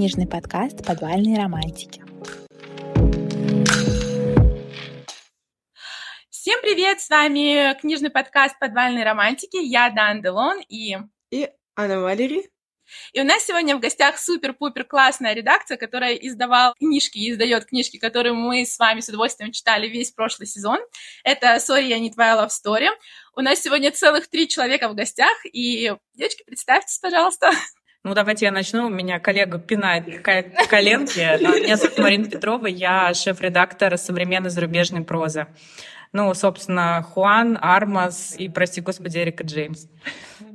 книжный подкаст «Подвальные романтики». Всем привет! С вами книжный подкаст «Подвальные романтики». Я Дан Делон и... И Анна Валерий. И у нас сегодня в гостях супер-пупер классная редакция, которая издавала книжки и издает книжки, которые мы с вами с удовольствием читали весь прошлый сезон. Это «Sorry, я не твоя love story». У нас сегодня целых три человека в гостях, и, девочки, представьтесь, пожалуйста. Ну, давайте я начну. У меня коллега пинает коленки. Меня зовут Марина Петрова, я шеф-редактор современной зарубежной прозы. Ну, собственно, Хуан, Армас и, прости господи, Эрика Джеймс.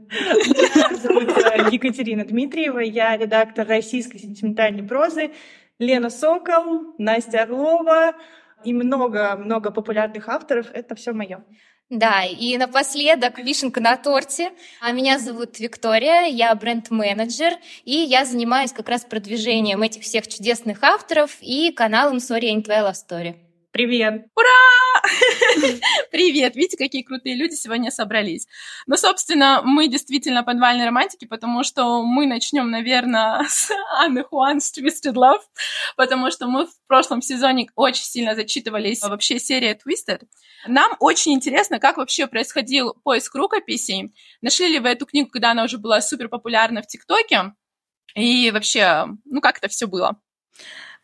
Меня зовут э, Екатерина Дмитриева, я редактор российской сентиментальной прозы. Лена Сокол, Настя Орлова и много-много популярных авторов. Это все мое. Да, и напоследок вишенка на торте. А меня зовут Виктория, я бренд-менеджер, и я занимаюсь как раз продвижением этих всех чудесных авторов и каналом Sorry, I Love Story. Привет! Ура! Привет! Видите, какие крутые люди сегодня собрались. Ну, собственно, мы действительно подвальные романтики, потому что мы начнем, наверное, с Анны Хуан's Twisted Love, потому что мы в прошлом сезоне очень сильно зачитывались вообще серия Twisted. Нам очень интересно, как вообще происходил поиск рукописей. Нашли ли вы эту книгу, когда она уже была супер популярна в ТикТоке? И вообще, ну, как это все было?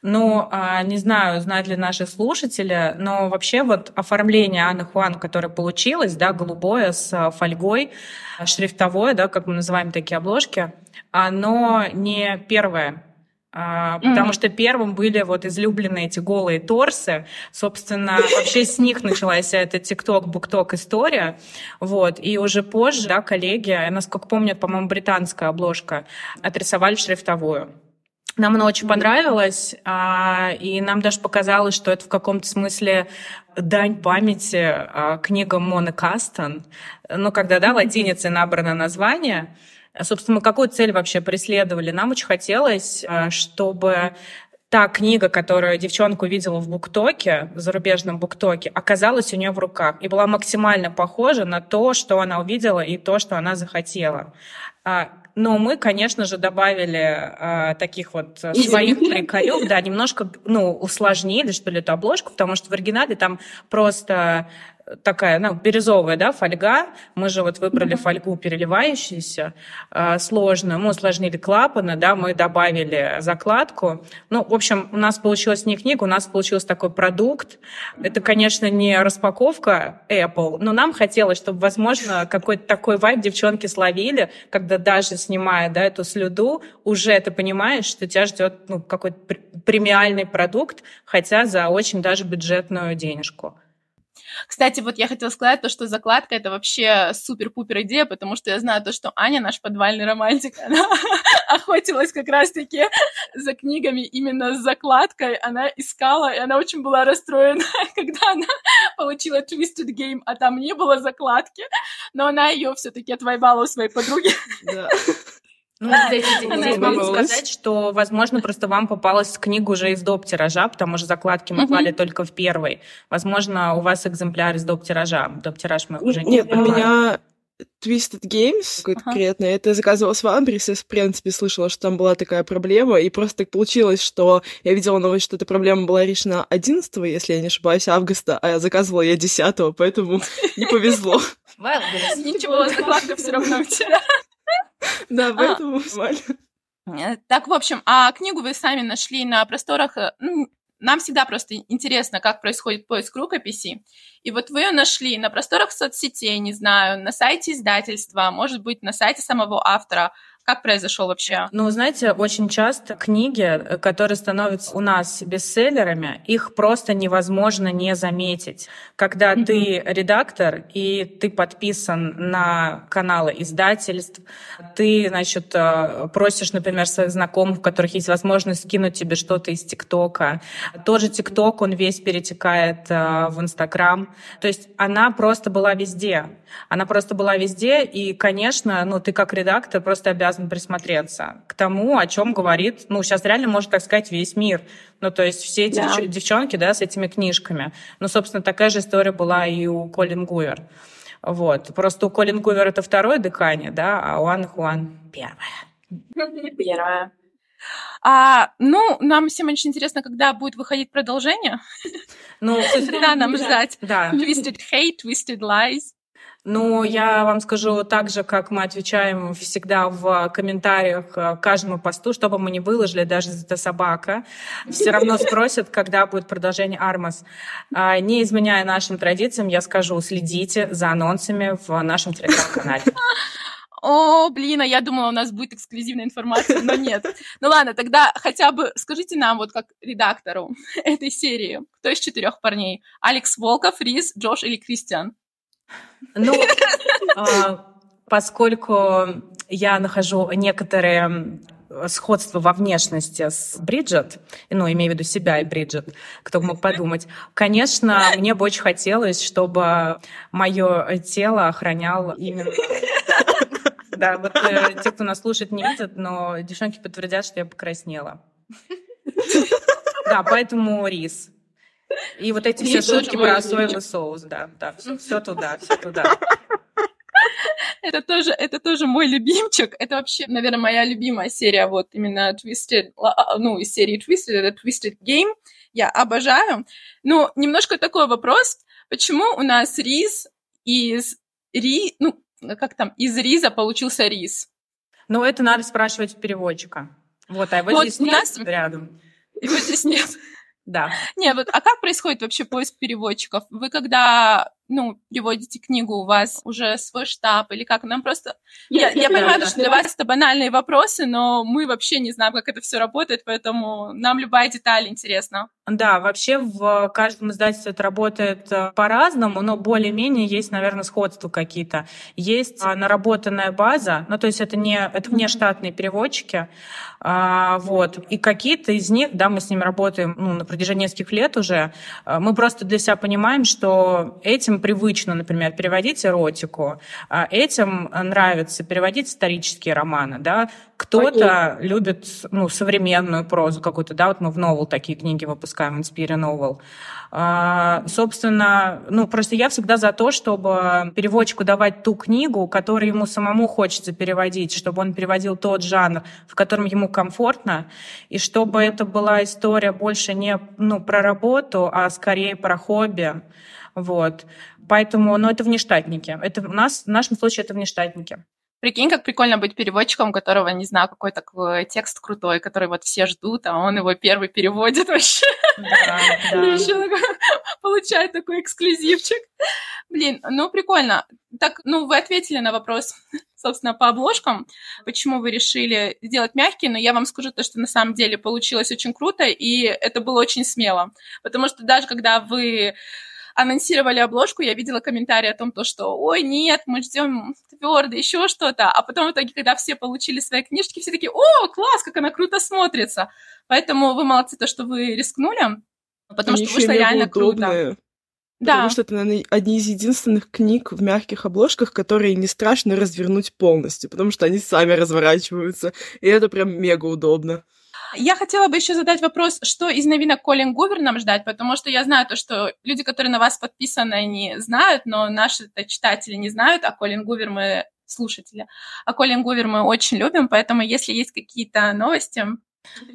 Ну, а, не знаю, знают ли наши слушатели, но вообще вот оформление Анны Хуан, которое получилось, да, голубое с а, фольгой, шрифтовое, да, как мы называем такие обложки, оно не первое. Uh, mm-hmm. Потому что первым были вот излюбленные эти голые торсы. Собственно, вообще с них началась эта тикток букток история. Вот. И уже позже, да, коллеги, насколько помню, по-моему, британская обложка, отрисовали шрифтовую. Нам она очень понравилась, а, и нам даже показалось, что это в каком-то смысле дань памяти а, книгам Моны Кастон. Ну, когда, да, латиницей набрано название. Собственно, мы какую цель вообще преследовали? Нам очень хотелось, а, чтобы та книга, которую девчонка увидела в буктоке, в зарубежном буктоке, оказалась у нее в руках и была максимально похожа на то, что она увидела и то, что она захотела. Но мы, конечно же, добавили э, таких вот своих приколюк, да, немножко, ну, усложнили, что ли, эту обложку, потому что в оригинале там просто такая, ну, бирюзовая, да, фольга. Мы же вот выбрали фольгу переливающуюся, э, сложную. Мы усложнили клапаны, да, мы добавили закладку. Ну, в общем, у нас получилась не книга, у нас получился такой продукт. Это, конечно, не распаковка Apple, но нам хотелось, чтобы, возможно, какой-то такой вайб девчонки словили, когда даже снимая, да, эту слюду, уже ты понимаешь, что тебя ждет, ну, какой-то премиальный продукт, хотя за очень даже бюджетную денежку. Кстати, вот я хотела сказать то, что закладка это вообще супер-пупер идея, потому что я знаю то, что Аня, наш подвальный романтик, она охотилась как раз-таки за книгами именно с закладкой. Она искала, и она очень была расстроена, когда она получила Twisted Game, а там не было закладки, но она ее все-таки отвоевала у своей подруги. Да. Ну, здесь, здесь могу сказать, что, возможно, просто вам попалась книга уже из доп. тиража, потому что закладки мы клали только в первой. Возможно, у вас экземпляр из доп. тиража. Доп. тираж мы уже не Нет, у меня Twisted Games конкретно, ага. это заказывалось в Амбрисе, в принципе, слышала, что там была такая проблема, и просто так получилось, что я видела новость, что эта проблема была решена 11 если я не ошибаюсь, августа, а я заказывала я 10 поэтому не повезло. Ничего, закладка все равно у тебя. Да, а. поэтому нормально. Э, так, в общем, а книгу вы сами нашли на просторах, э, ну, нам всегда просто интересно, как происходит поиск рукописи. И вот вы ее нашли на просторах соцсетей, не знаю, на сайте издательства, может быть, на сайте самого автора. Как произошел вообще? Ну, знаете, очень часто книги, которые становятся у нас бестселлерами, их просто невозможно не заметить. Когда mm-hmm. ты редактор и ты подписан на каналы издательств, ты, значит, э, просишь, например, своих знакомых, у которых есть возможность скинуть тебе что-то из ТикТока. Тот же ТикТок, он весь перетекает э, в Инстаграм. То есть она просто была везде. Она просто была везде, и, конечно, ну, ты как редактор просто обязан присмотреться к тому, о чем говорит, ну, сейчас реально можно так сказать, весь мир. Ну, то есть все эти да. девчонки, да, с этими книжками. Ну, собственно, такая же история была и у Колин Гувер. Вот. Просто у Колин Гувер это второе дыхание, да, а у Анны Хуан первое. Первое. А, ну, нам всем очень интересно, когда будет выходить продолжение. Ну, когда нам ждать? Да. Twisted hate, twisted lies. Ну, я вам скажу так же, как мы отвечаем всегда в комментариях к каждому посту, чтобы мы не выложили, даже это собака, все равно спросят, когда будет продолжение Армас. А, не изменяя нашим традициям, я скажу, следите за анонсами в нашем телеграм-канале. О, блин, а я думала, у нас будет эксклюзивная информация, но нет. Ну ладно, тогда хотя бы скажите нам, вот как редактору этой серии, кто из четырех парней? Алекс Волков, Рис, Джош или Кристиан? Ну, а, поскольку я нахожу некоторые сходство во внешности с Бриджит, ну, имею в виду себя и Бриджит, кто мог подумать. Конечно, мне бы очень хотелось, чтобы мое тело охранял именно да, вот э, те, кто нас слушает, не видят, но девчонки подтвердят, что я покраснела. Да, поэтому рис. И вот эти все шутки про соевый соус, да, да, все, туда, все туда. Это тоже, это тоже мой любимчик. Это вообще, наверное, моя любимая серия, вот именно Twisted, а, ну, из серии Twisted, это Twisted Game. Я обожаю. Но немножко такой вопрос. Почему у нас рис из ри, ну, как там, из риза получился рис. Ну, это надо спрашивать переводчика. Вот, а его вот здесь нет нас... рядом. Его здесь нет. Да. Не, вот, а как происходит вообще поиск переводчиков? Вы когда ну, переводите книгу, у вас уже свой штаб или как? Нам просто... Я, я понимаю, что для вас это банальные вопросы, но мы вообще не знаем, как это все работает, поэтому нам любая деталь интересна. Да, вообще в каждом издательстве это работает э, по-разному, но более-менее есть, наверное, сходства какие-то. Есть а, наработанная база, ну, то есть это не это внештатные переводчики, а, вот, и какие-то из них, да, мы с ними работаем ну, на протяжении нескольких лет уже, а, мы просто для себя понимаем, что этим привычно, например, переводить эротику, а этим нравится переводить исторические романы, да, кто-то любит ну, современную прозу какую-то, да, вот мы в новел такие книги выпускаем, Inspire Novel. А, собственно, ну, просто я всегда за то, чтобы переводчику давать ту книгу, которую ему самому хочется переводить, чтобы он переводил тот жанр, в котором ему комфортно, и чтобы это была история больше не ну, про работу, а скорее про хобби. Вот. Поэтому, ну, это внештатники. Это у нас, в нашем случае, это внештатники. Прикинь, как прикольно быть переводчиком, у которого, не знаю, какой такой текст крутой, который вот все ждут, а он его первый переводит вообще. Да, да. Еще получает такой эксклюзивчик. Блин, ну прикольно. Так, ну вы ответили на вопрос, собственно, по обложкам, почему вы решили сделать мягкие, но я вам скажу то, что на самом деле получилось очень круто, и это было очень смело. Потому что даже когда вы анонсировали обложку, я видела комментарии о том, то, что ой, нет, мы ждем твердо, еще что-то. А потом в итоге, когда все получили свои книжки, все такие, о, класс, как она круто смотрится. Поэтому вы молодцы, то, что вы рискнули, потому Они что вышло реально удобные. круто. Потому да. что это, наверное, одни из единственных книг в мягких обложках, которые не страшно развернуть полностью, потому что они сами разворачиваются, и это прям мега удобно. Я хотела бы еще задать вопрос, что из новинок Колин Гувер нам ждать, потому что я знаю то, что люди, которые на вас подписаны, они знают, но наши читатели не знают, а Колин Гувер мы слушатели. А Колин Гувер мы очень любим, поэтому если есть какие-то новости,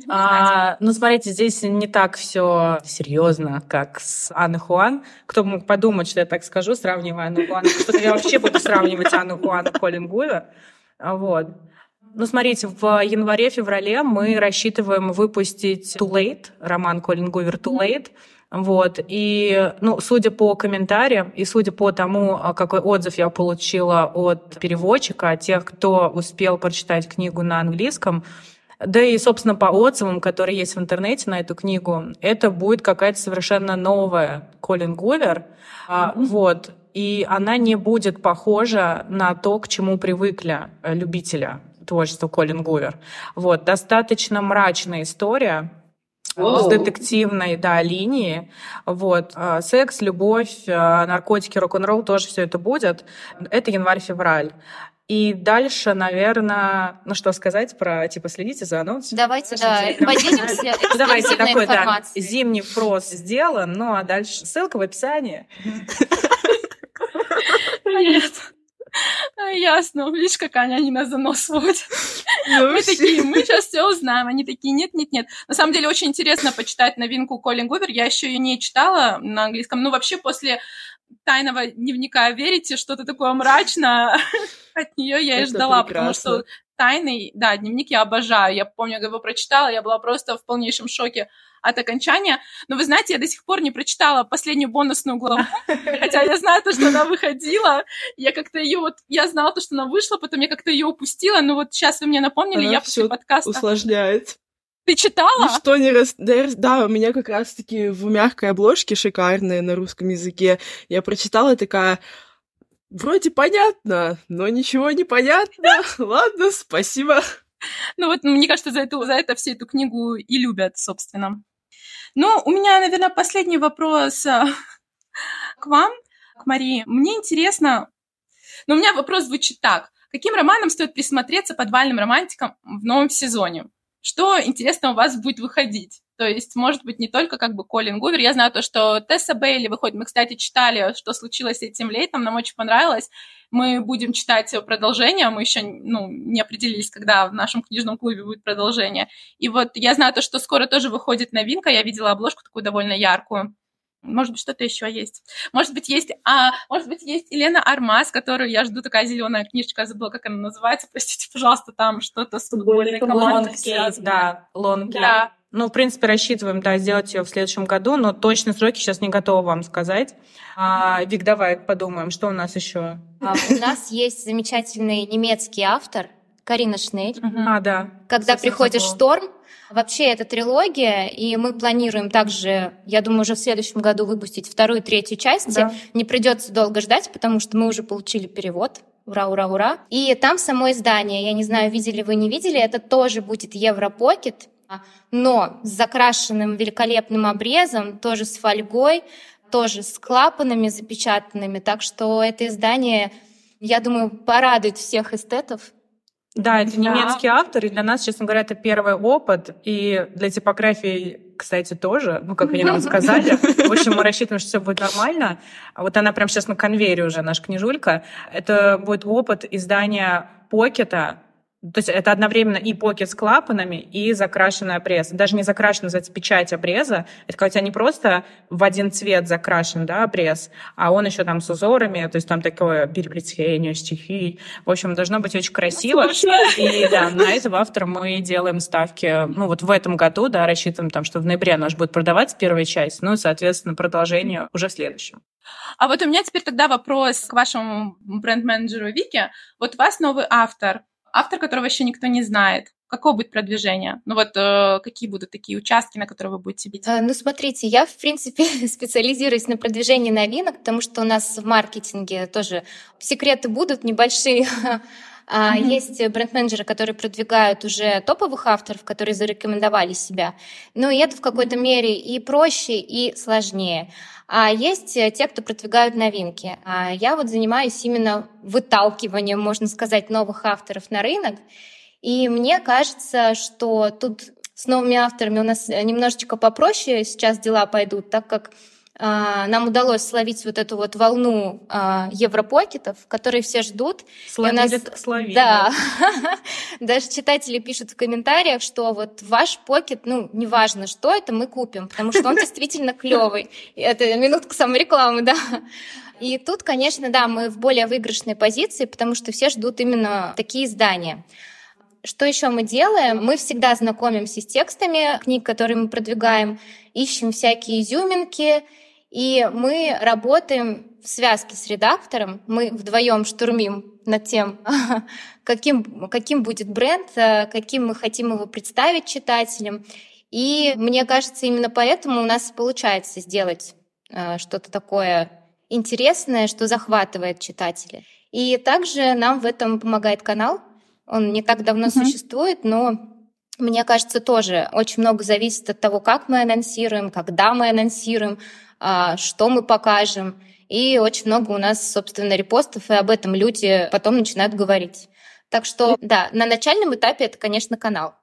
а, ну, смотрите, здесь не так все серьезно, как с Анной Хуан. Кто мог подумать, что я так скажу, сравнивая Анну Хуан, что я вообще буду сравнивать Анну Хуан и Колин Гувер. Вот. Ну, смотрите, в январе-феврале мы рассчитываем выпустить Too Late, роман Колин Гувер Too Late. Вот. И, ну, судя по комментариям и судя по тому, а, какой отзыв я получила от переводчика, тех, кто успел прочитать книгу на английском, да и, собственно, по отзывам, которые есть в интернете на эту книгу, это будет какая-то совершенно новая Колин Гувер. Mm-hmm. Вот. И она не будет похожа на то, к чему привыкли любителя творчество Колин Гувер. Вот, достаточно мрачная история, с детективной да, линии. Вот. А, секс, любовь, а, наркотики, рок-н-ролл, тоже все это будет. Это январь-февраль. И дальше, наверное, ну что сказать про, типа, следите за анонсом. Давайте, да, поделимся Давайте такой, да, зимний фрост сделан, ну а дальше ссылка в описании. Нет. Ясно. Видишь, как они, они нас за нос водят. Ну, мы такие, мы сейчас все узнаем. Они такие, нет, нет, нет. На самом деле очень интересно почитать новинку Колин Гувер. Я еще ее не читала на английском. Ну, вообще, после тайного дневника верите, что-то такое мрачное от нее я и ждала, потому что тайный, да, дневник я обожаю. Я помню, я его прочитала, я была просто в полнейшем шоке от окончания. Но вы знаете, я до сих пор не прочитала последнюю бонусную главу, хотя я знаю то, что она выходила. Я как-то ее вот, я знала то, что она вышла, потом я как-то ее упустила, но вот сейчас вы мне напомнили, она я после подкаста... усложняет. Ты читала? Ничто не раз... Да, у меня как раз-таки в мягкой обложке шикарные на русском языке. Я прочитала такая, вроде понятно, но ничего не понятно. Ладно, спасибо. Ну вот, мне кажется, за, эту, за это все эту книгу и любят, собственно. Ну, у меня, наверное, последний вопрос э, к вам, к Марии. Мне интересно, но у меня вопрос звучит так. Каким романом стоит присмотреться подвальным романтикам в новом сезоне? Что, интересно, у вас будет выходить? То есть, может быть, не только как бы Колин Гувер. Я знаю то, что Тесса Бейли выходит. Мы, кстати, читали, что случилось этим летом. Нам очень понравилось. Мы будем читать продолжение. Мы еще ну, не определились, когда в нашем книжном клубе будет продолжение. И вот я знаю то, что скоро тоже выходит новинка. Я видела обложку такую довольно яркую. Может быть, что-то еще есть. Может быть, есть, а, может быть, есть Елена Армаз, которую я жду, такая зеленая книжечка, я забыла, как она называется. Простите, пожалуйста, там что-то с футбольной командой. Да, лонг. Да. Ну, в принципе, рассчитываем, да, сделать ее в следующем году, но точно сроки сейчас не готова вам сказать. А, Вик, давай подумаем, что у нас еще. А, у нас есть замечательный немецкий автор Карина Шнель. А, да. Когда приходит шторм, Вообще это трилогия, и мы планируем также, я думаю, уже в следующем году выпустить вторую третью части. Да. Не придется долго ждать, потому что мы уже получили перевод. Ура, ура, ура. И там само издание, я не знаю, видели вы, не видели, это тоже будет Европокет, но с закрашенным великолепным обрезом, тоже с фольгой, тоже с клапанами запечатанными. Так что это издание, я думаю, порадует всех эстетов. Да, это немецкий да. автор, и для нас, честно говоря, это первый опыт, и для типографии, кстати, тоже, ну, как они нам сказали. В общем, мы рассчитываем, что все будет нормально. А вот она прямо сейчас на конвейере уже, наша книжулька. Это будет опыт издания покета то есть это одновременно и покет с клапанами, и закрашенный обрез. Даже не закрашенный, называется печать обреза. Это когда у тебя не просто в один цвет закрашен да, обрез, а он еще там с узорами, то есть там такое переплетение стихий. В общем, должно быть очень красиво. И да, на этого автора мы делаем ставки, ну вот в этом году, да, рассчитываем там, что в ноябре наш будет продаваться первая часть, ну и, соответственно, продолжение уже в следующем. А вот у меня теперь тогда вопрос к вашему бренд-менеджеру Вике. Вот у вас новый автор, автор, которого еще никто не знает. Какое будет продвижение? Ну вот э, какие будут такие участки, на которые вы будете бить? Э, ну смотрите, я в принципе специализируюсь на продвижении новинок, потому что у нас в маркетинге тоже секреты будут небольшие. Mm-hmm. Есть бренд-менеджеры, которые продвигают уже топовых авторов, которые зарекомендовали себя. Но это в какой-то мере и проще, и сложнее. А есть э, те, кто продвигают новинки. А я вот занимаюсь именно выталкиванием, можно сказать, новых авторов на рынок. И мне кажется, что тут с новыми авторами у нас немножечко попроще сейчас дела пойдут, так как нам удалось словить вот эту вот волну а, европокетов, которые все ждут. Словили, нас... словили. Да. Даже читатели пишут в комментариях, что вот ваш покет, ну, неважно, что это, мы купим, потому что он действительно клевый. Это минутка саморекламы, да. И тут, конечно, да, мы в более выигрышной позиции, потому что все ждут именно такие издания. Что еще мы делаем? Мы всегда знакомимся с текстами книг, которые мы продвигаем, ищем всякие изюминки, и мы работаем в связке с редактором, мы вдвоем штурмим над тем, каким, каким будет бренд, э, каким мы хотим его представить читателям. И мне кажется, именно поэтому у нас получается сделать э, что-то такое интересное, что захватывает читателя. И также нам в этом помогает канал. Он не так давно mm-hmm. существует, но мне кажется, тоже очень много зависит от того, как мы анонсируем, когда мы анонсируем, что мы покажем. И очень много у нас, собственно, репостов, и об этом люди потом начинают говорить. Так что, да, на начальном этапе это, конечно, канал.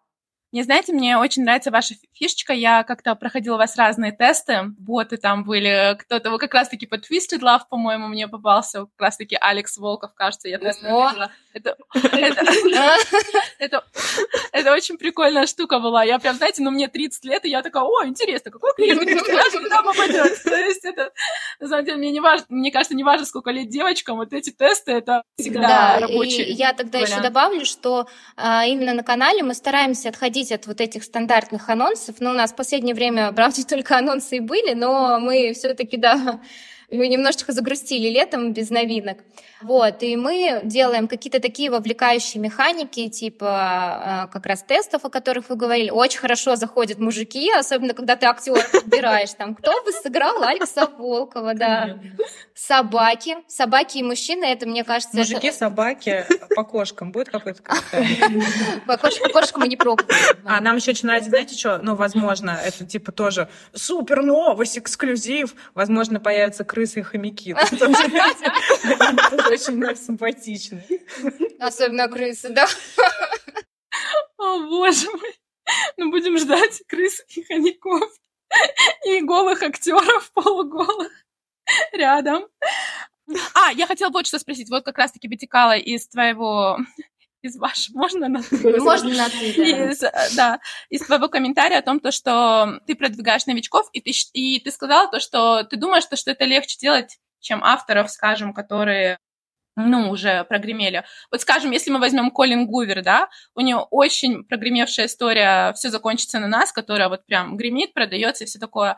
Не знаете, мне очень нравится ваша фишечка. Я как-то проходила у вас разные тесты. Боты там были. Кто-то вы как раз-таки по Twisted Love, по-моему, мне попался. Как раз-таки Алекс Волков, кажется, я тест это, очень прикольная штука была. Я прям, знаете, ну мне 30 лет, и я такая, о, интересно, какой клиент куда попадет? То есть это, на самом деле, мне не важно, мне кажется, не важно, сколько лет девочкам, вот эти тесты, это всегда да, рабочие. Я тогда еще добавлю, что а, именно на канале мы стараемся отходить от вот этих стандартных анонсов. Ну, у нас в последнее время, правда, только анонсы и были, но мы все-таки, да, мы немножечко загрустили летом без новинок. Вот, и мы делаем какие-то такие вовлекающие механики, типа а, как раз тестов, о которых вы говорили. Очень хорошо заходят мужики, особенно когда ты актера подбираешь. Там, кто бы сыграл Алекса Волкова, да. Собаки. Собаки и мужчины, это, мне кажется... Мужики, собаки, по кошкам будет какой-то По кошкам мы не пробовали. А нам еще очень нравится, знаете что? Ну, возможно, это типа тоже супер новость, эксклюзив. Возможно, появятся крысы и хомяки. очень симпатичный. Особенно крысы, да. О, боже мой. Ну, будем ждать крыс и хомяков. И голых актеров полуголых рядом. А, я хотела вот что спросить. Вот как раз-таки вытекала из твоего из вашего, можно на Можно на ты. Из, да, из твоего комментария о том, то, что ты продвигаешь новичков, и ты, и ты сказала то, что ты думаешь, то, что это легче делать, чем авторов, скажем, которые ну, уже прогремели. Вот, скажем, если мы возьмем Колин Гувер, да, у нее очень прогремевшая история «Все закончится на нас», которая вот прям гремит, продается и все такое.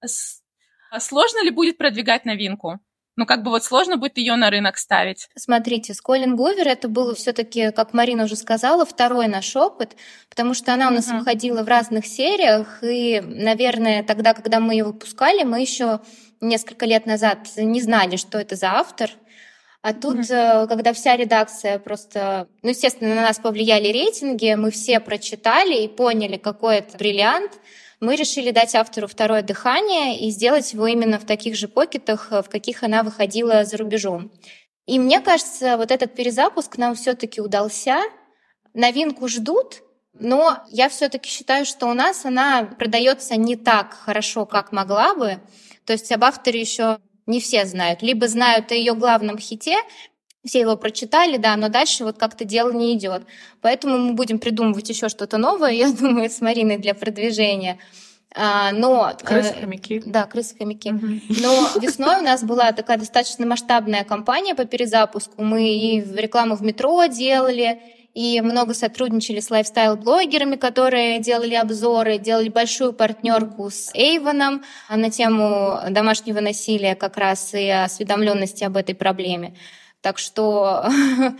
А сложно ли будет продвигать новинку? Ну, как бы вот сложно будет ее на рынок ставить. Смотрите, с Колин Гувер это был все-таки, как Марина уже сказала, второй наш опыт, потому что она у нас uh-huh. выходила в разных сериях, и, наверное, тогда, когда мы ее выпускали, мы еще несколько лет назад не знали, что это за автор, а тут, mm-hmm. когда вся редакция просто, ну, естественно, на нас повлияли рейтинги, мы все прочитали и поняли, какой это бриллиант, мы решили дать автору второе дыхание и сделать его именно в таких же покетах, в каких она выходила за рубежом. И мне кажется, вот этот перезапуск нам все-таки удался. Новинку ждут, но я все-таки считаю, что у нас она продается не так хорошо, как могла бы. То есть об авторе еще не все знают. Либо знают о ее главном хите, все его прочитали, да, но дальше вот как-то дело не идет. Поэтому мы будем придумывать еще что-то новое, я думаю, с Мариной для продвижения. А, но э, крысы-хомяки. Да, крысы-хомяки. Угу. Но весной у нас была такая достаточно масштабная кампания по перезапуску. Мы и рекламу в метро делали, и много сотрудничали с лайфстайл-блогерами, которые делали обзоры, делали большую партнерку с Эйвоном на тему домашнего насилия как раз и осведомленности об этой проблеме. Так что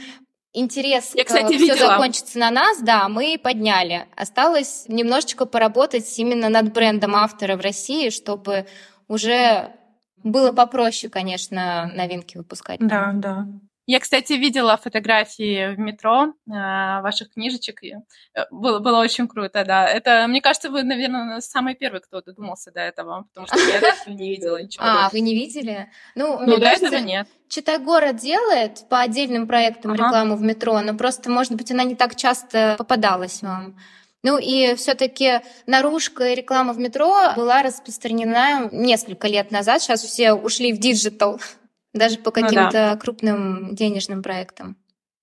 интерес Я, кстати, все закончится на нас, да, мы подняли. Осталось немножечко поработать именно над брендом автора в России, чтобы уже было попроще, конечно, новинки выпускать. Да, да. Я, кстати, видела фотографии в метро э, ваших книжечек. Э, было, было очень круто, да. Это, мне кажется, вы, наверное, самый первый, кто додумался до этого, потому что я не видела ничего. А, вы не видели? Ну, ну до этого нет. Читай город делает по отдельным проектам ага. рекламу в метро, но просто, может быть, она не так часто попадалась вам. Ну и все-таки наружка и реклама в метро была распространена несколько лет назад. Сейчас все ушли в digital. Даже по каким-то ну, да. крупным денежным проектам.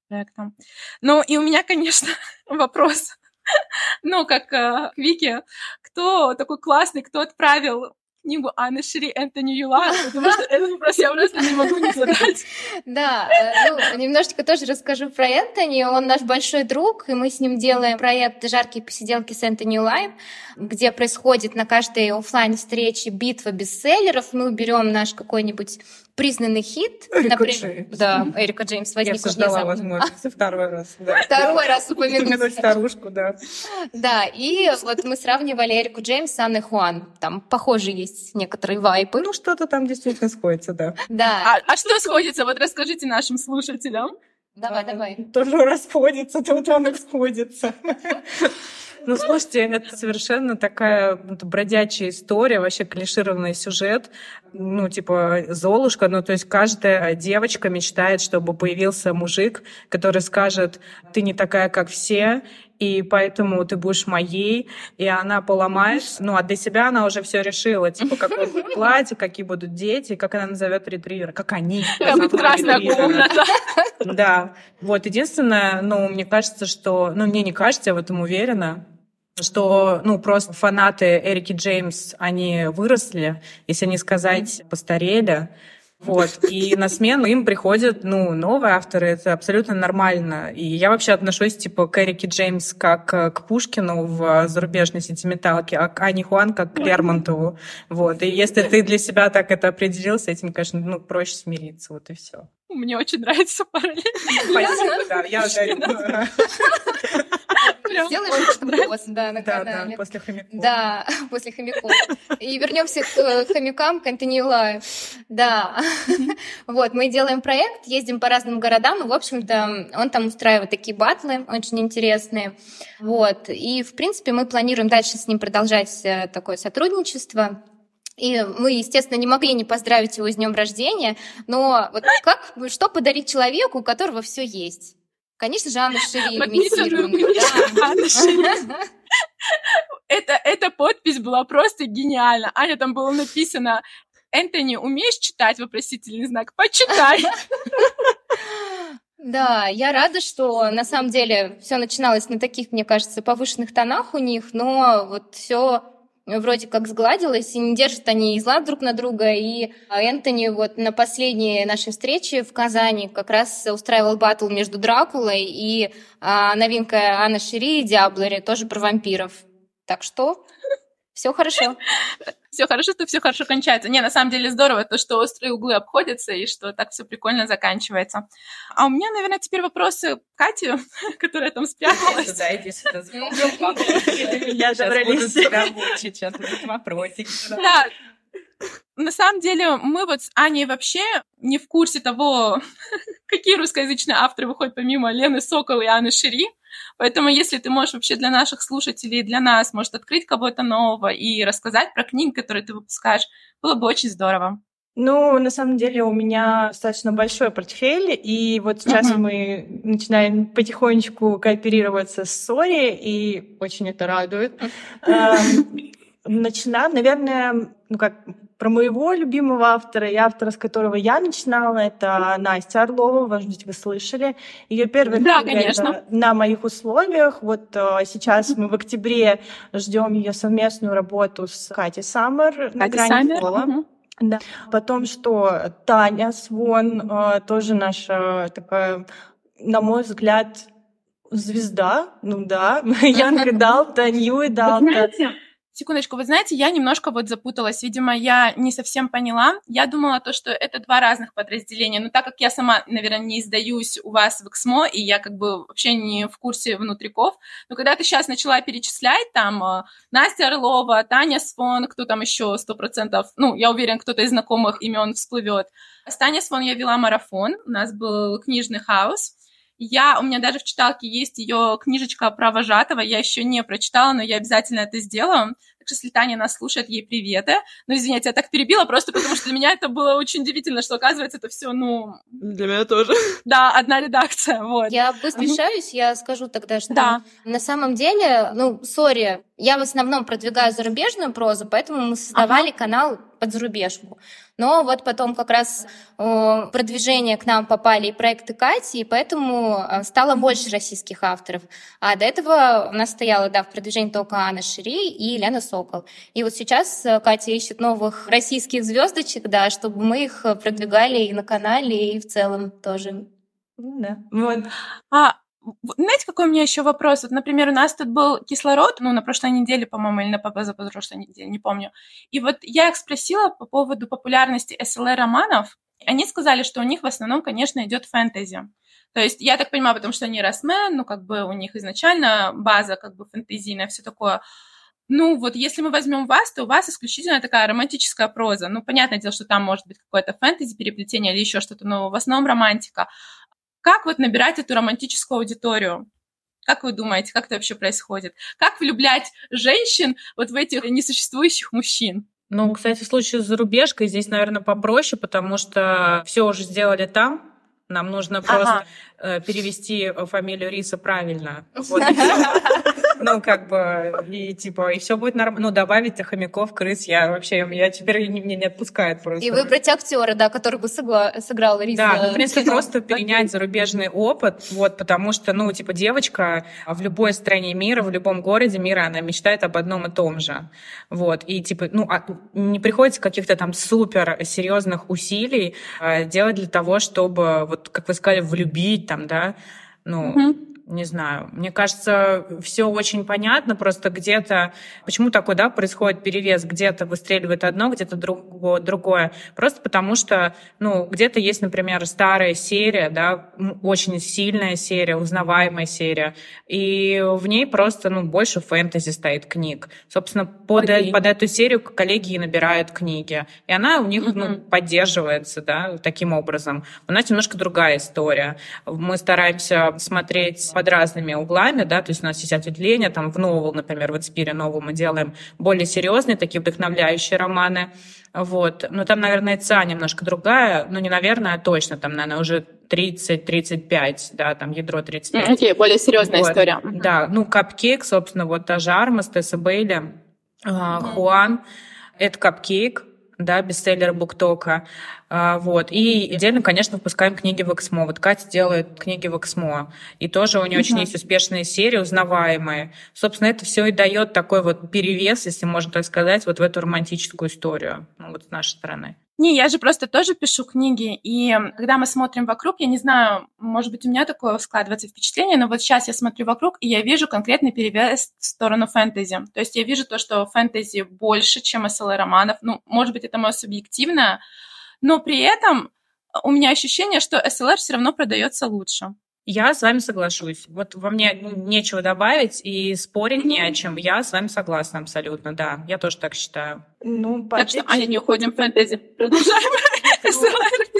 проектам. Ну, и у меня, конечно, вопрос. ну, как э, к Вике, кто такой классный, кто отправил книгу Анны Шри Энтони Юла, потому что этот вопрос я просто не могу не задать. Да, э, ну, немножечко тоже расскажу про Энтони. Он наш большой друг, и мы с ним делаем проект «Жаркие посиделки с Энтони Юлаем», где происходит на каждой офлайн встрече битва бестселлеров. Мы берем наш какой-нибудь признанный хит. Эрика например, Джеймс. Да, Эрика Джеймс. Я обсуждала возможность второй раз. Да. Второй раз упомянуть. старушку, да. Да, и вот мы сравнивали Эрику Джеймс с Анной Хуан. Там похожие есть некоторые вайпы. Ну, что-то там действительно сходится, да. Да. А, а что сходится? Вот расскажите нашим слушателям. Давай, давай. То, что расходится, то там и сходится. Ну, слушайте, это совершенно такая бродячая история, вообще клишированный сюжет. Ну, типа, Золушка, ну, то есть каждая девочка мечтает, чтобы появился мужик, который скажет, ты не такая, как все, и поэтому ты будешь моей, и она поломает. Ну, а для себя она уже все решила, типа, какое будет платье, какие будут дети, как она назовет ретривера, как они. Будет красная комната. Да. Вот, единственное, ну, мне кажется, что... Ну, мне не кажется, я в этом уверена, что, ну, просто фанаты Эрики Джеймс, они выросли, если не сказать постарели, вот. И на смену им приходят, ну, новые авторы, это абсолютно нормально. И я вообще отношусь, типа, к Эрике Джеймс как э, к Пушкину в зарубежной сентименталке, а к Ани Хуан как к Лермонтову. Вот. И если ты для себя так это определил, с этим, конечно, ну, проще смириться, вот и все. Мне очень нравится параллель. Спасибо, да, я ударила. Сделаешь видос, да, на Да, канале. да, после хомяков. Да, после хомяков. И вернемся к э, хомякам, Continue Life. Да. Вот, мы делаем проект, ездим по разным городам, и, в общем-то, он там устраивает такие батлы очень интересные. Вот. И, в принципе, мы планируем дальше с ним продолжать э, такое сотрудничество. И мы, естественно, не могли не поздравить его с днем рождения, но вот как, что подарить человеку, у которого все есть? Конечно же, Анна Шири Магнитную имитируем. Это, эта подпись была просто гениальна. Аня, там было написано Энтони, умеешь читать? Вопросительный знак. Почитай. Да, я рада, что на самом деле все начиналось на таких, мне кажется, повышенных тонах у них, но вот все вроде как сгладилось, и не держат они и зла друг на друга. И Энтони вот на последней нашей встрече в Казани как раз устраивал батл между Дракулой и а, новинка Анна Шири и Диаблери, тоже про вампиров. Так что все хорошо. Все хорошо, что все хорошо кончается. Не, на самом деле здорово то, что острые углы обходятся и что так все прикольно заканчивается. А у меня, наверное, теперь вопросы Кате, которая там спряталась. Сюда, иди сюда. Я добрались. тебя мучить, сейчас будут вопросики. Да, на самом деле мы вот с Аней вообще не в курсе того, какие русскоязычные авторы выходят помимо Лены Сокол и Анны Шири. Поэтому если ты можешь вообще для наших слушателей для нас, может, открыть кого-то нового и рассказать про книги, которые ты выпускаешь, было бы очень здорово. Ну, на самом деле у меня достаточно большой портфель, и вот сейчас Мгм. мы начинаем потихонечку кооперироваться с Сори, и очень это радует. Эм, Начинаем, наверное, ну как, про моего любимого автора и автора, с которого я начинала, это Настя Орлова, может быть, вы слышали. Ее первая Да, книга конечно. «На моих условиях». Вот э, сейчас мы в октябре ждем ее совместную работу с Катей Саммер на грани Саммер. пола. Да. Потом что Таня Свон э, тоже наша такая, на мой взгляд, звезда. Ну да, Янг Далта, Нью Далта. Знаете, секундочку, вы знаете, я немножко вот запуталась. Видимо, я не совсем поняла. Я думала то, что это два разных подразделения. Но так как я сама, наверное, не издаюсь у вас в Эксмо, и я как бы вообще не в курсе внутриков, но когда ты сейчас начала перечислять, там, э, Настя Орлова, Таня Свон, кто там еще сто процентов, ну, я уверен, кто-то из знакомых имен всплывет. С Таней Свон я вела марафон, у нас был книжный хаос, я, у меня даже в читалке есть ее книжечка про вожатого, я еще не прочитала, но я обязательно это сделаю. Так что, если Таня нас слушает, ей приветы. Ну, извините, я так перебила, просто потому что для меня это было очень удивительно, что, оказывается, это все, ну, Для меня тоже. да, одна редакция, вот. Я быстро решаюсь, я скажу тогда, что Да. на самом деле, ну, сори, я в основном продвигаю зарубежную прозу, поэтому мы создавали канал под зарубежку. Но вот потом как раз э, продвижение к нам попали и проекты Кати, и поэтому э, стало больше российских авторов. А до этого у нас стояла, да, в продвижении только Анна Шири и Лена Сокол. И вот сейчас э, Катя ищет новых российских звездочек, да, чтобы мы их э, продвигали и на канале, и в целом тоже. Ну Да. Вот. А, знаете, какой у меня еще вопрос? Вот, например, у нас тут был кислород, ну, на прошлой неделе, по-моему, или на позапрошлой неделе, не помню. И вот я их спросила по поводу популярности СЛР-романов. Они сказали, что у них в основном, конечно, идет фэнтези. То есть, я так понимаю, потому что они расмен, ну, как бы у них изначально база как бы фэнтезийная, все такое. Ну, вот если мы возьмем вас, то у вас исключительно такая романтическая проза. Ну, понятное дело, что там может быть какое-то фэнтези, переплетение или еще что-то, но в основном романтика. Как вот набирать эту романтическую аудиторию? Как вы думаете, как это вообще происходит? Как влюблять женщин вот в этих несуществующих мужчин? Ну, кстати, в случае с зарубежкой здесь, наверное, попроще, потому что все уже сделали там. Нам нужно просто ага. перевести фамилию Риса правильно. Вот. Ну, как бы, и типа, и все будет нормально. Ну, добавить хомяков, крыс, я вообще, я теперь меня не отпускает просто. И выбрать актера, да, который бы сыграл Риса. Да, ну, в принципе, просто перенять зарубежный опыт, вот, потому что, ну, типа, девочка в любой стране мира, в любом городе мира, она мечтает об одном и том же. Вот, и, типа, ну, а, не приходится каких-то там супер серьезных усилий а, делать для того, чтобы, вот, как вы сказали, влюбить там, да, ну, mm-hmm не знаю. Мне кажется, все очень понятно, просто где-то, почему такой, да, происходит перевес, где-то выстреливает одно, где-то другое, другое. Просто потому что, ну, где-то есть, например, старая серия, да, очень сильная серия, узнаваемая серия, и в ней просто, ну, больше фэнтези стоит книг. Собственно, под, okay. под эту серию коллеги набирают книги, и она у них, mm-hmm. ну, поддерживается, да, таким образом. У нас немножко другая история. Мы стараемся смотреть под разными углами, да, то есть у нас есть ответвления, там в Новел, например, в Инспире Новел мы делаем более серьезные, такие вдохновляющие романы, вот. Но там, наверное, ЦА немножко другая, ну, не наверное, а точно, там, наверное, уже 30-35, да, там ядро 35. Окей, okay, более серьезная вот. история. Да, ну, Капкейк, собственно, вот та же Армас, Тесса Бейли, Хуан, это Капкейк, да, бестселлер Буктока. А, вот. И отдельно, конечно, выпускаем книги в Эксмо. Вот Катя делает книги в Эксмо. И тоже у нее uh-huh. очень есть успешные серии, узнаваемые. Собственно, это все и дает такой вот перевес, если можно так сказать, вот в эту романтическую историю ну, вот с нашей стороны. Не, я же просто тоже пишу книги, и когда мы смотрим вокруг, я не знаю, может быть, у меня такое складывается впечатление, но вот сейчас я смотрю вокруг, и я вижу конкретный перевес в сторону фэнтези. То есть я вижу то, что фэнтези больше, чем СЛ-романов. Ну, может быть, это мое субъективное, но при этом у меня ощущение, что СЛР все равно продается лучше. Я с вами соглашусь. Вот во мне нечего добавить и спорить не о чем. Я с вами согласна абсолютно, да. Я тоже так считаю. Ну, по так что, Аня, не уходим в фэнтези. Продолжаем.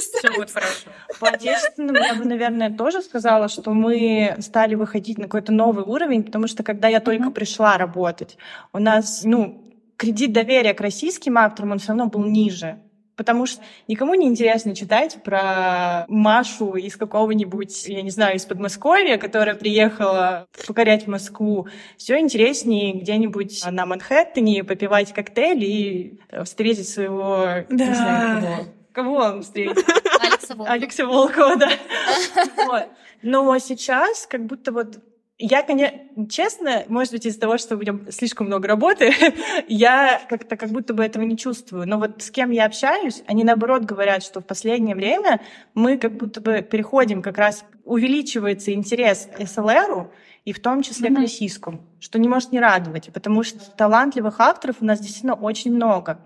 Все будет хорошо. По отечественному я бы, наверное, тоже сказала, что мы стали выходить на какой-то новый уровень, потому что когда я только пришла работать, у нас, ну, кредит доверия к российским авторам, он все равно был ниже. Потому что никому не интересно читать про Машу из какого-нибудь, я не знаю, из Подмосковья, которая приехала покорять Москву. Все интереснее где-нибудь на Манхэттене попивать коктейль и встретить своего... Да. Не знаю, кого. Кого он встретит? Алекса Волкова. Алекса Волкова, да. вот. Но сейчас как будто вот я, конечно, честно, может быть, из-за того, что у меня слишком много работы, я как-то как будто бы этого не чувствую. Но вот с кем я общаюсь, они наоборот говорят, что в последнее время мы как будто бы переходим как раз, увеличивается интерес к СЛРу, и в том числе mm-hmm. к российскому, что не может не радовать, потому что талантливых авторов у нас действительно очень много.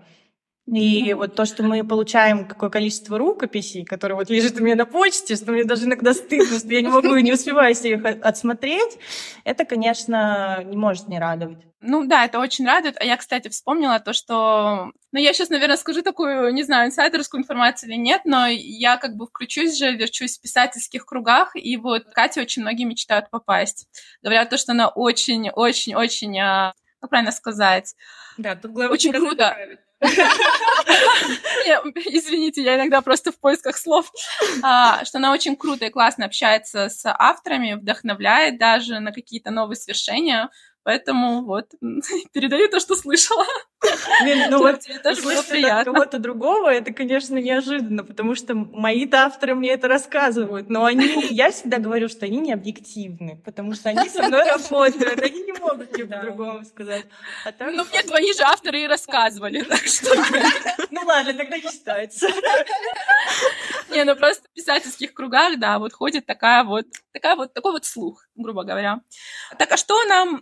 И вот то, что мы получаем какое количество рукописей, которые вот лежат у меня на почте, что мне даже иногда стыдно, что я не могу и не успеваю себе их отсмотреть, это, конечно, не может не радовать. Ну да, это очень радует. А я, кстати, вспомнила то, что... Ну, я сейчас, наверное, скажу такую, не знаю, инсайдерскую информацию или нет, но я как бы включусь же, верчусь в писательских кругах, и вот Катя очень многие мечтают попасть. Говорят то, что она очень-очень-очень, а, как правильно сказать? Да, тут главное очень круто. Править Извините, я иногда просто в поисках слов. А, что она очень круто и классно общается с авторами, вдохновляет даже на какие-то новые свершения. Поэтому вот, передаю то, что слышала. Блин, ну вот тоже было приятно. кого-то другого, это, конечно, неожиданно, потому что мои-то авторы мне это рассказывают, но они, я всегда говорю, что они не объективны, потому что они со мной работают, они не могут мне по-другому сказать. А. Ну, мне твои же авторы и рассказывали, так что... Ну ладно, тогда не считается. Не, ну просто в писательских кругах, да, вот ходит такая вот, такая вот, такой вот слух, грубо говоря. Так а что нам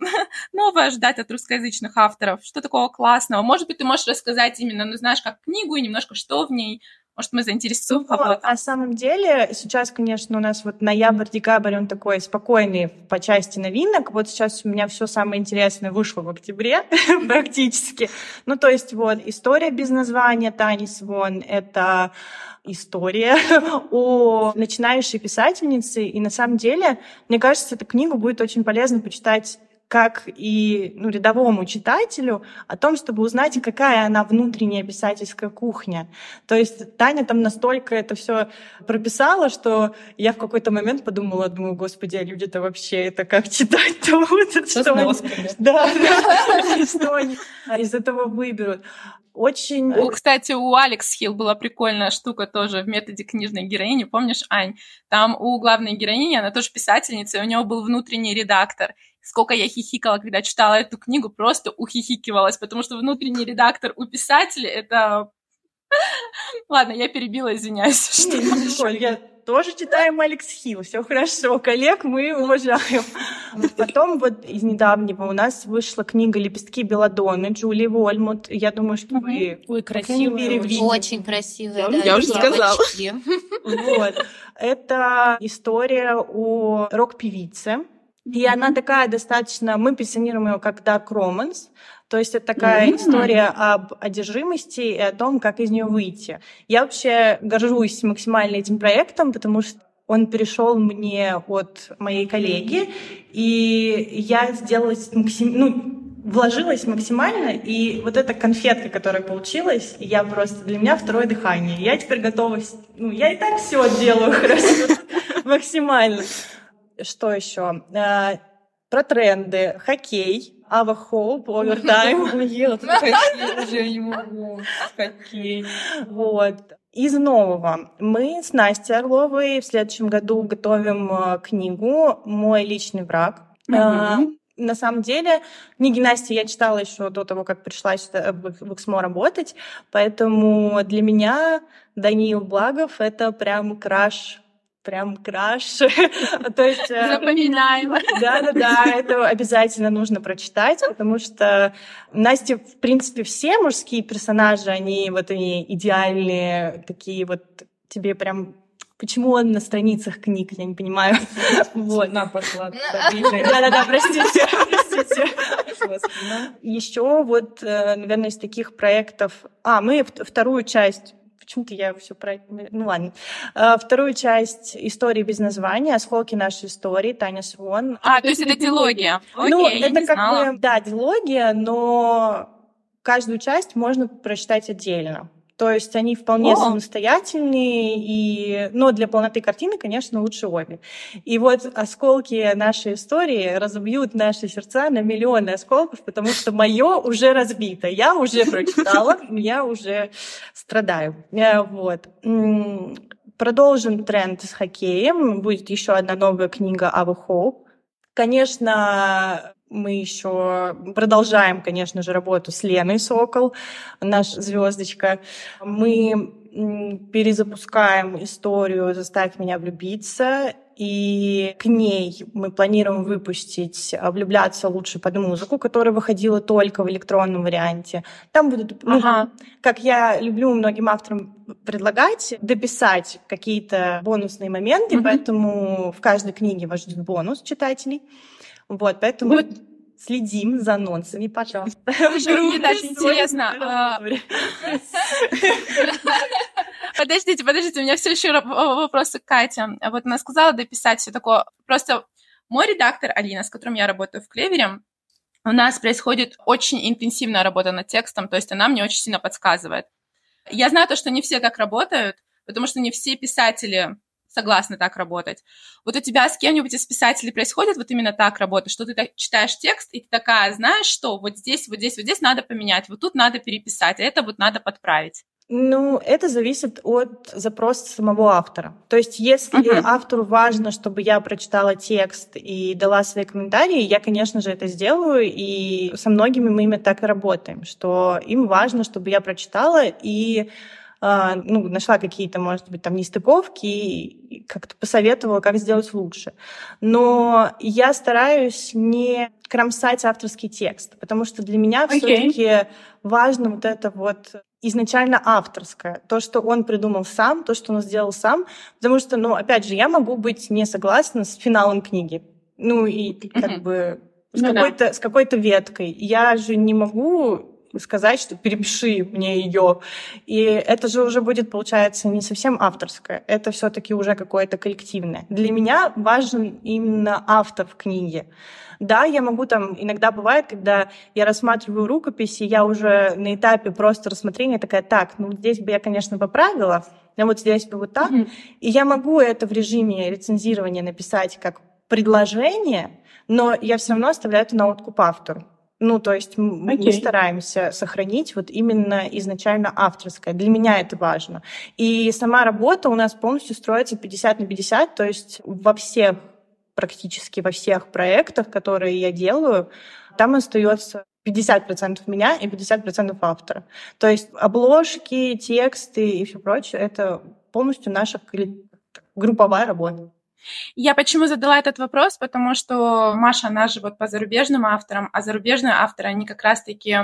новое ждать от русскоязычных авторов? Что такого классного? Может быть, ты можешь рассказать именно, ну, знаешь, как книгу и немножко что в ней, может, мы заинтересуем ну, кого-то? На самом деле, сейчас, конечно, у нас вот ноябрь-декабрь, он такой спокойный по части новинок. Вот сейчас у меня все самое интересное вышло в октябре практически. Ну, то есть вот история без названия Тани Свон — это история о начинающей писательнице. И на самом деле, мне кажется, эту книгу будет очень полезно почитать как и ну, рядовому читателю, о том, чтобы узнать, какая она внутренняя писательская кухня. То есть Таня там настолько это все прописала, что я в какой-то момент подумала, думаю, господи, а люди-то вообще это как читать-то будут? Что они... Да, что они из этого выберут. Очень... Кстати, у Алекс Хилл была прикольная штука тоже в методе книжной героини. Помнишь, Ань? Там у главной героини, она тоже писательница, и у нее был внутренний редактор сколько я хихикала, когда читала эту книгу, просто ухихикивалась, потому что внутренний редактор у писателя — это... Ладно, я перебила, извиняюсь. Николь, я тоже читаем Алекс Хилл, все хорошо, коллег мы уважаем. Потом вот из недавнего у нас вышла книга «Лепестки Беладонны» Джулии Вольмут. Я думаю, что вы, Ой, красивая, очень красивая. Да, я уже сказала. Вот. Это история о рок-певице, и mm-hmm. она такая достаточно, мы позиционируем ее как dark romance, то есть это такая mm-hmm. история об одержимости и о том, как из нее выйти. Я вообще горжусь максимально этим проектом, потому что он перешел мне от моей коллеги, и я сделала максим... ну, вложилась максимально, и вот эта конфетка, которая получилась, я просто для меня второе дыхание. Я теперь готова, ну, я и так все делаю хорошо, максимально. Что еще? Э, про тренды. Хоккей. Ава Хоуп, овертайм. Ела тут хоккей, уже не могу. Хоккей. Вот. Из нового. Мы с Настей Орловой в следующем году готовим э, книгу «Мой личный враг». Mm-hmm. На самом деле, книги Насти я читала еще до того, как пришла в Эксмо работать, поэтому для меня Даниил Благов — это прям краш прям краш. То есть... Э, Запоминаем. Да-да-да, это обязательно нужно прочитать, потому что Насте, в принципе, все мужские персонажи, они вот они идеальные, такие вот тебе прям Почему он на страницах книг, я не понимаю. Вот. На, пошла. Да-да-да, простите, простите. Еще вот, э, наверное, из таких проектов... А, мы вторую часть Почему-то я все про... Ну ладно. А, вторую часть истории без названия, осколки нашей истории, Таня Свон. А, то есть это дилогия. Ну, это как бы, да, дилогия, но каждую часть можно прочитать отдельно. То есть они вполне О. самостоятельные, и... но для полноты картины, конечно, лучше обе. И вот осколки нашей истории разобьют наши сердца на миллионы осколков, потому что мое уже разбито. Я уже прочитала, я уже страдаю. Э, вот. Продолжим тренд с хоккеем. Будет еще одна новая книга Ава Хоуп. Конечно, мы еще продолжаем, конечно же, работу с Леной Сокол, наш звездочка. Мы перезапускаем историю «Заставь меня влюбиться», и к ней мы планируем выпустить «Влюбляться лучше под музыку», которая выходила только в электронном варианте. Там будут, ну, ага. как я люблю многим авторам предлагать, дописать какие-то бонусные моменты, угу. поэтому в каждой книге вас ждет бонус читателей. Вот, поэтому вот. следим за анонсами, пожалуйста. Мне даже интересно. А, подождите, подождите, у меня все еще вопросы к Кате. Вот она сказала дописать все такое. Просто мой редактор Алина, с которым я работаю в Клевере, у нас происходит очень интенсивная работа над текстом, то есть она мне очень сильно подсказывает. Я знаю то, что не все так работают, потому что не все писатели согласна так работать. Вот у тебя с кем-нибудь из писателей происходит вот именно так работа, что ты так читаешь текст, и ты такая, знаешь что, вот здесь, вот здесь, вот здесь надо поменять, вот тут надо переписать, а это вот надо подправить. Ну, это зависит от запроса самого автора. То есть, если uh-huh. автору важно, чтобы я прочитала текст и дала свои комментарии, я, конечно же, это сделаю. И со многими мы именно так и работаем, что им важно, чтобы я прочитала и ну, нашла какие-то, может быть, там нестыковки и как-то посоветовала, как сделать лучше. Но я стараюсь не кромсать авторский текст, потому что для меня okay. все-таки важно вот это вот изначально авторское, то, что он придумал сам, то, что он сделал сам, потому что, ну, опять же, я могу быть не согласна с финалом книги, ну и как mm-hmm. бы с, ну, какой-то, да. с какой-то веткой. Я же не могу сказать, что перепиши мне ее. И это же уже будет, получается, не совсем авторское. Это все-таки уже какое-то коллективное. Для меня важен именно автор в книге. Да, я могу там, иногда бывает, когда я рассматриваю рукописи, я уже на этапе просто рассмотрения такая, так, ну здесь бы я, конечно, поправила, но вот здесь бы вот так. Mm-hmm. И я могу это в режиме рецензирования написать как предложение, но я все равно оставляю это на откуп автору. Ну, то есть okay. мы стараемся сохранить вот именно изначально авторское. Для меня это важно. И сама работа у нас полностью строится 50 на 50, то есть во всех, практически во всех проектах, которые я делаю, там остается 50% меня и 50% автора. То есть обложки, тексты и все прочее — это полностью наша групповая работа. Я почему задала этот вопрос? Потому что Маша, она же вот по зарубежным авторам, а зарубежные авторы, они как раз-таки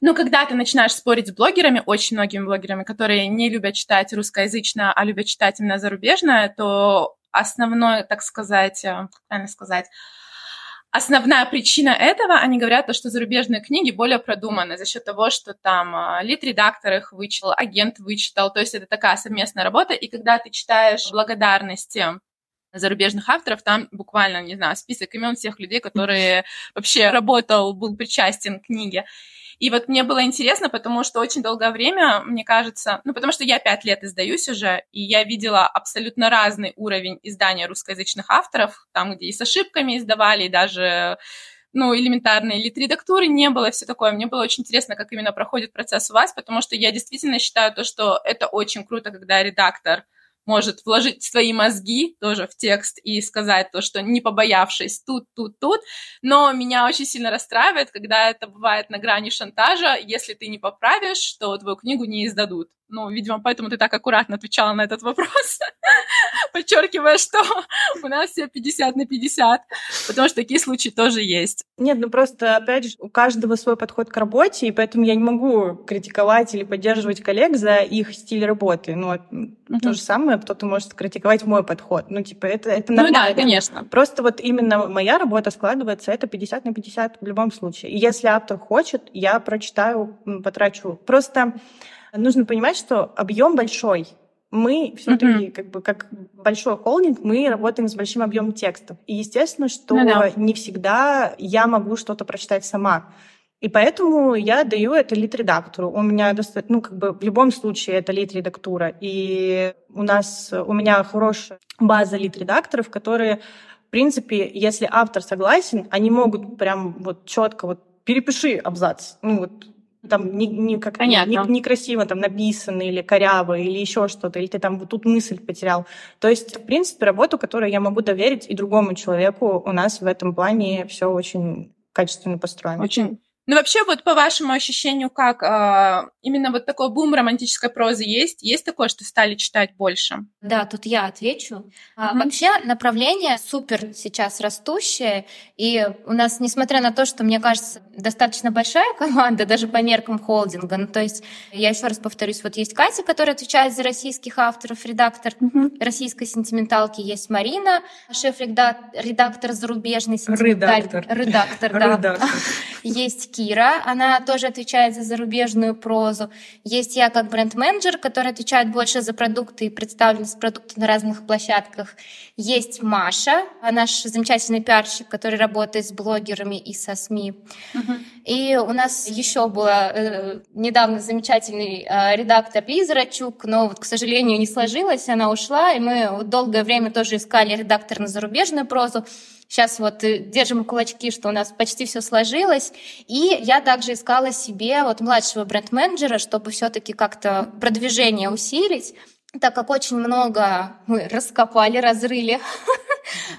ну, когда ты начинаешь спорить с блогерами, очень многими блогерами, которые не любят читать русскоязычное, а любят читать именно зарубежное, то основное, так сказать, э, как правильно сказать, основная причина этого, они говорят, то, что зарубежные книги более продуманы за счет того, что там а, лид-редактор их вычитал, агент вычитал, то есть это такая совместная работа, и когда ты читаешь благодарности зарубежных авторов, там буквально, не знаю, список имен всех людей, которые вообще работал, был причастен к книге. И вот мне было интересно, потому что очень долгое время, мне кажется, ну, потому что я пять лет издаюсь уже, и я видела абсолютно разный уровень издания русскоязычных авторов, там, где и с ошибками издавали, и даже ну, элементарные лит-редактуры не было, все такое. Мне было очень интересно, как именно проходит процесс у вас, потому что я действительно считаю то, что это очень круто, когда редактор может вложить свои мозги тоже в текст и сказать то, что не побоявшись тут, тут, тут. Но меня очень сильно расстраивает, когда это бывает на грани шантажа. Если ты не поправишь, то твою книгу не издадут. Ну, видимо, поэтому ты так аккуратно отвечала на этот вопрос, подчеркивая, что у нас все 50 на 50, потому что такие случаи тоже есть. Нет, ну просто, опять же, у каждого свой подход к работе, и поэтому я не могу критиковать или поддерживать коллег за их стиль работы. Ну, mm-hmm. то же самое кто-то может критиковать мой подход. Ну, типа, это, это нормально. Ну да, конечно. Просто вот именно моя работа складывается, это 50 на 50 в любом случае. И если автор хочет, я прочитаю, потрачу. Просто нужно понимать, что объем большой. Мы все-таки, mm-hmm. как бы, как большой холдинг, мы работаем с большим объемом текстов. И естественно, что ну, да. не всегда я могу что-то прочитать сама. И поэтому я даю это лид-редактору. У меня достаточно, ну, как бы в любом случае это лид-редактура. И у нас, у меня хорошая база лид-редакторов, которые, в принципе, если автор согласен, они могут прям вот четко вот перепиши абзац. Ну, вот там не, не как Понятно. не, некрасиво там написано или коряво или еще что-то, или ты там вот тут мысль потерял. То есть, в принципе, работу, которую я могу доверить и другому человеку, у нас в этом плане все очень качественно построено. Очень ну, вообще, вот по вашему ощущению, как э, именно вот такой бум романтической прозы есть? Есть такое, что стали читать больше? Да, тут я отвечу. Mm-hmm. А, вообще, направление супер сейчас растущее, и у нас, несмотря на то, что, мне кажется, достаточно большая команда, даже по меркам холдинга, ну, то есть, я еще раз повторюсь, вот есть Катя, которая отвечает за российских авторов, редактор mm-hmm. российской сентименталки, есть Марина, шеф-редактор зарубежной сентименталки. Редактор. Редактор, да. Редактор. Есть Кира, она тоже отвечает за зарубежную прозу. Есть я как бренд-менеджер, который отвечает больше за продукты и представленность продукта на разных площадках. Есть Маша, наш замечательный пиарщик, который работает с блогерами и со СМИ. Uh-huh. И у нас еще была э, недавно замечательный э, редактор Лиза Рачук, но вот, к сожалению, не сложилось, она ушла, и мы долгое время тоже искали редактора на зарубежную прозу. Сейчас вот э, держим кулачки, что у нас почти все сложилось. И я также искала себе вот младшего бренд-менеджера, чтобы все-таки как-то продвижение усилить так как очень много мы раскопали, разрыли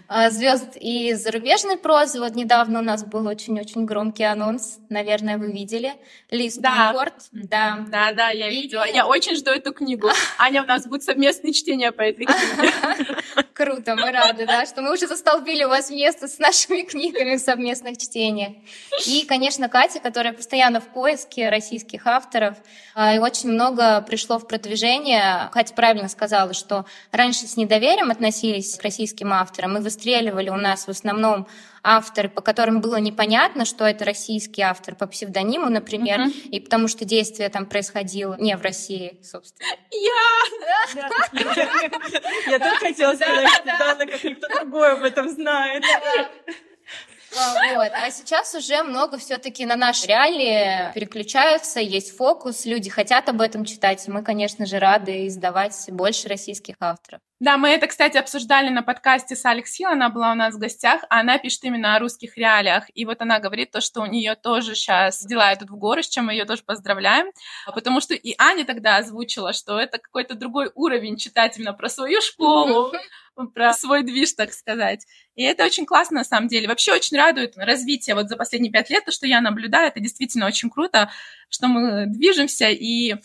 а, звезд и зарубежной прозы. Вот недавно у нас был очень-очень громкий анонс, наверное, вы видели. Лиз да. Да. да, да, я видела. Я очень жду эту книгу. Аня, у нас будет совместное чтение по этой книге. Круто, мы рады, да, что мы уже застолбили у вас место с нашими книгами в совместных чтениях. И, конечно, Катя, которая постоянно в поиске российских авторов, а, и очень много пришло в продвижение. Катя правильно сказала, что раньше с недоверием относились к российским авторам. И выстреливали у нас в основном авторы, по которым было непонятно, что это российский автор по псевдониму, например, mm-hmm. и потому что действие там происходило не в России, собственно. Я! Я тоже хотела сказать, что Дана, как никто другой об этом знает. А, вот. А сейчас уже много все-таки на наши реалии переключаются, есть фокус, люди хотят об этом читать, и мы, конечно же, рады издавать больше российских авторов. Да, мы это, кстати, обсуждали на подкасте с Алекс Хилл, она была у нас в гостях, а она пишет именно о русских реалиях, и вот она говорит то, что у нее тоже сейчас дела идут в горы, с чем мы ее тоже поздравляем, потому что и Аня тогда озвучила, что это какой-то другой уровень читать именно про свою школу, про свой движ, так сказать. И это очень классно, на самом деле. Вообще очень радует развитие вот за последние пять лет, то, что я наблюдаю, это действительно очень круто, что мы движемся, и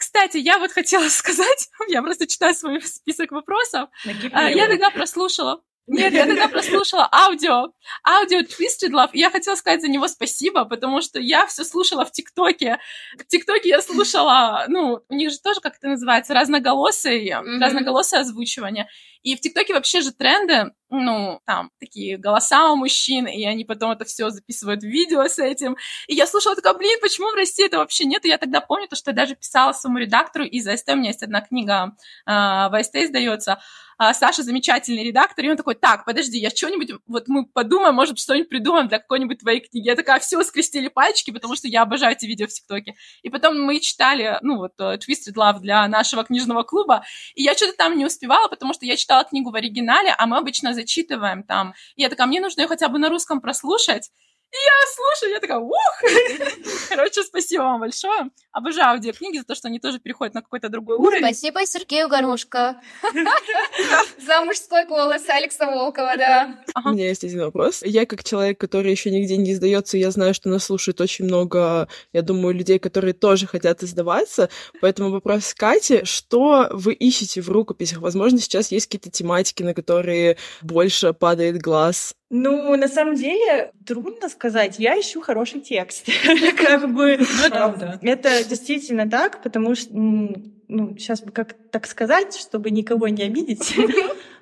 кстати, я вот хотела сказать, я просто читаю свой список вопросов. А, я тогда прослушала. Нет, я тогда прослушала аудио, аудио Twisted Love, и я хотела сказать за него спасибо, потому что я все слушала в ТикТоке. В ТикТоке я слушала, ну, у них же тоже, как это называется, разноголосые, mm-hmm. разноголосое озвучивание. И в ТикТоке вообще же тренды, ну, там, такие голоса у мужчин, и они потом это все записывают в видео с этим. И я слушала, такая, блин, почему в России это вообще нет? И я тогда помню, то, что я даже писала своему редактору из АСТ, у меня есть одна книга э, в АСТ издается, а, Саша замечательный редактор, и он такой, так, подожди, я что-нибудь, вот мы подумаем, может, что-нибудь придумаем для какой-нибудь твоей книги. Я такая, все, скрестили пальчики, потому что я обожаю эти видео в ТикТоке. И потом мы читали, ну, вот, э, Twisted Love для нашего книжного клуба, и я что-то там не успевала, потому что я читала книгу в оригинале, а мы обычно зачитываем там. И я такая, мне нужно ее хотя бы на русском прослушать, и я слушаю, я такая, ух! Короче, спасибо вам большое. Обожаю аудиокниги за то, что они тоже переходят на какой-то другой уровень. Спасибо Сергею Горошко за мужской голос Алекса Волкова, да. У меня есть один вопрос. Я, как человек, который еще нигде не издается, я знаю, что нас слушает очень много, я думаю, людей, которые тоже хотят издаваться. Поэтому вопрос Кате, что вы ищете в рукописях? Возможно, сейчас есть какие-то тематики, на которые больше падает глаз ну, на самом деле, трудно сказать. Я ищу хороший текст. Как бы... Ну, это действительно так, потому что ну, сейчас бы как так сказать, чтобы никого не обидеть.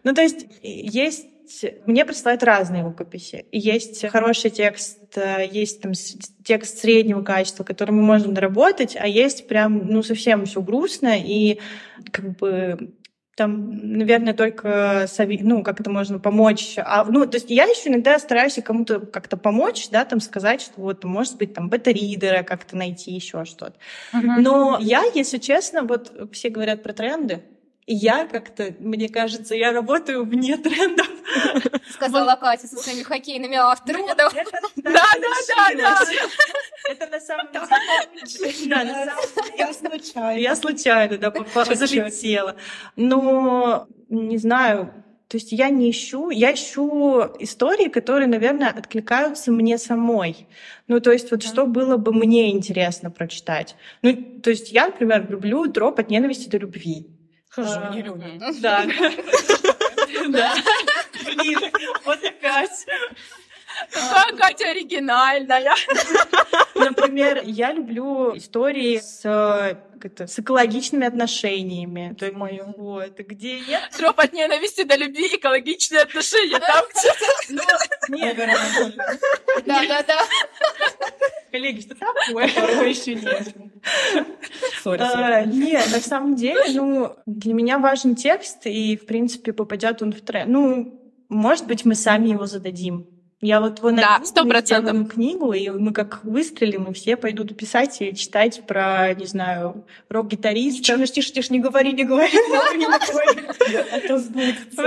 Ну, то есть есть мне присылают разные рукописи. Есть хороший текст, есть там текст среднего качества, который мы можем доработать, а есть прям, ну, совсем все грустно, и как бы там, наверное, только ну, как это можно помочь. А, ну, то есть я еще иногда стараюсь кому-то как-то помочь, да, там сказать, что вот, может быть, там бета-ридера как-то найти, еще что-то. Uh-huh. Но я, если честно, вот все говорят про тренды, я как-то, мне кажется, я работаю вне трендов. Сказала Катя со своими хоккейными авторами. Ну, да, да, да, Это на самом деле... Я случайно. Я случайно, да, залетела. Но, не знаю, то есть я не ищу, я ищу истории, которые, наверное, откликаются мне самой. Ну, то есть вот что было бы мне интересно прочитать. Ну, то есть я, например, люблю дроп от ненависти до любви. Хожу, не любим. Да. Да. Блин, вот опять. Какая Катя оригинальная. Например, я люблю истории с, это, с экологичными отношениями. То есть, мое, вот, где нет... Троп от ненависти до любви, экологичные отношения. Там где-то... Ну, нет, Да, да, да. Коллеги, что такое? Второго еще нет. А, нет, на самом деле, ну, для меня важен текст, и, в принципе, попадет он в тренд. Ну, может быть, мы сами его зададим. Я вот его да, сто процентов книгу, и мы как выстрелим, и все пойдут писать и читать про, не знаю, рок-гитариста. Тише, тише, тише, не говори, не говори. А то сбудется.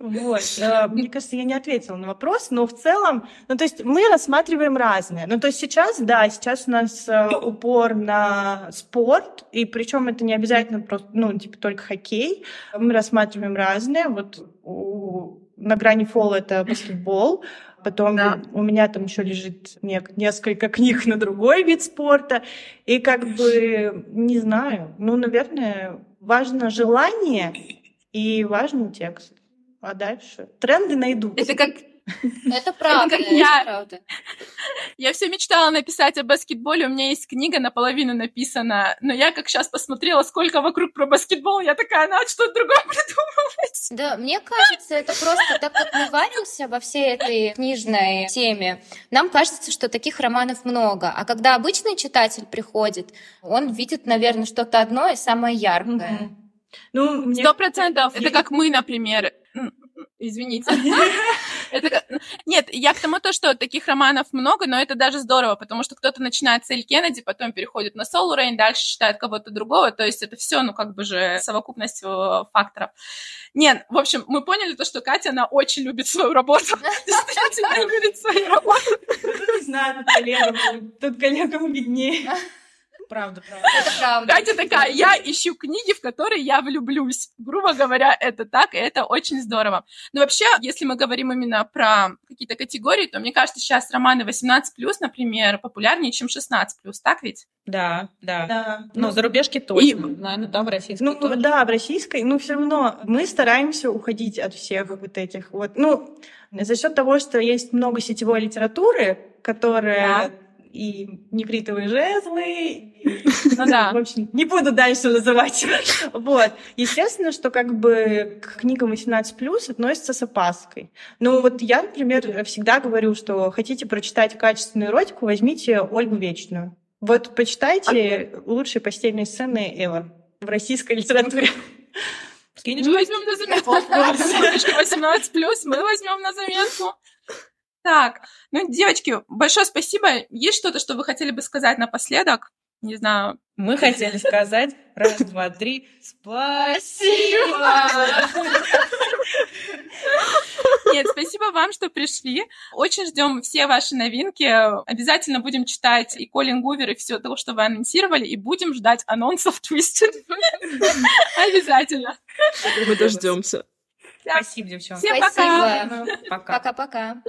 Вот. Э, мне кажется, я не ответила на вопрос, но в целом, ну, то есть мы рассматриваем разное. Ну, то есть сейчас, да, сейчас у нас э, упор на спорт, и причем это не обязательно просто, ну, типа только хоккей. Мы рассматриваем разное. Вот у, на грани фола это баскетбол, Потом да. у меня там еще лежит не, несколько книг на другой вид спорта. И как бы, не знаю, ну, наверное, важно желание и важный текст. А дальше? Тренды найдут. Это как Это правда, как это я. правда. Я все мечтала написать о баскетболе, у меня есть книга наполовину написана, но я как сейчас посмотрела, сколько вокруг про баскетбол, я такая, надо что-то другое придумывать. Да, мне кажется, это просто так, как мы варимся во всей этой книжной теме, нам кажется, что таких романов много. А когда обычный читатель приходит, он видит, наверное, что-то одно и самое яркое. Мгм. Ну, Сто процентов. Это как мы, например. Извините. Это как- Нет, я к тому, то, что таких романов много, но это даже здорово, потому что кто-то начинает с Эль Кеннеди, потом переходит на Солу Рейн, дальше читает кого-то другого, то есть это все, ну, как бы же совокупность э, факторов. Нет, в общем, мы поняли то, что Катя, она очень любит свою работу. Действительно любит свою работу. Ну, не знаю, тут коллегам, тут коллегам виднее. Правда, правда. Это правда. Катя такая, я ищу книги, в которые я влюблюсь. Грубо говоря, это так, и это очень здорово. Но вообще, если мы говорим именно про какие-то категории, то мне кажется, сейчас романы 18+, например, популярнее, чем 16+, так ведь? Да, да. Да. Ну, зарубежки точно. Наверное, да, в российской Ну, тоже. да, в российской, но все равно мы стараемся уходить от всех вот этих вот. Ну, за счет того, что есть много сетевой литературы, которая и нефритовые жезлы, и, Ну да. в общем, не буду дальше называть. Вот. Естественно, что как бы к книгам 18+, относится с опаской. Ну вот я, например, всегда говорю, что хотите прочитать качественную эротику, возьмите Ольгу Вечную. Вот почитайте лучшие постельные сцены ever в российской литературе. Скинешь? Мы возьмем на заметку. 18+, мы возьмем на заметку. Так, ну, девочки, большое спасибо. Есть что-то, что вы хотели бы сказать напоследок? Не знаю. Мы хотели сказать раз, два, три. Спасибо! Нет, спасибо вам, что пришли. Очень ждем все ваши новинки. Обязательно будем читать и Колин Гувер, и все то, что вы анонсировали, и будем ждать анонсов Twisted. Обязательно. Мы дождемся. Спасибо, девчонки. Всем пока. Спасибо. Пока. Пока-пока.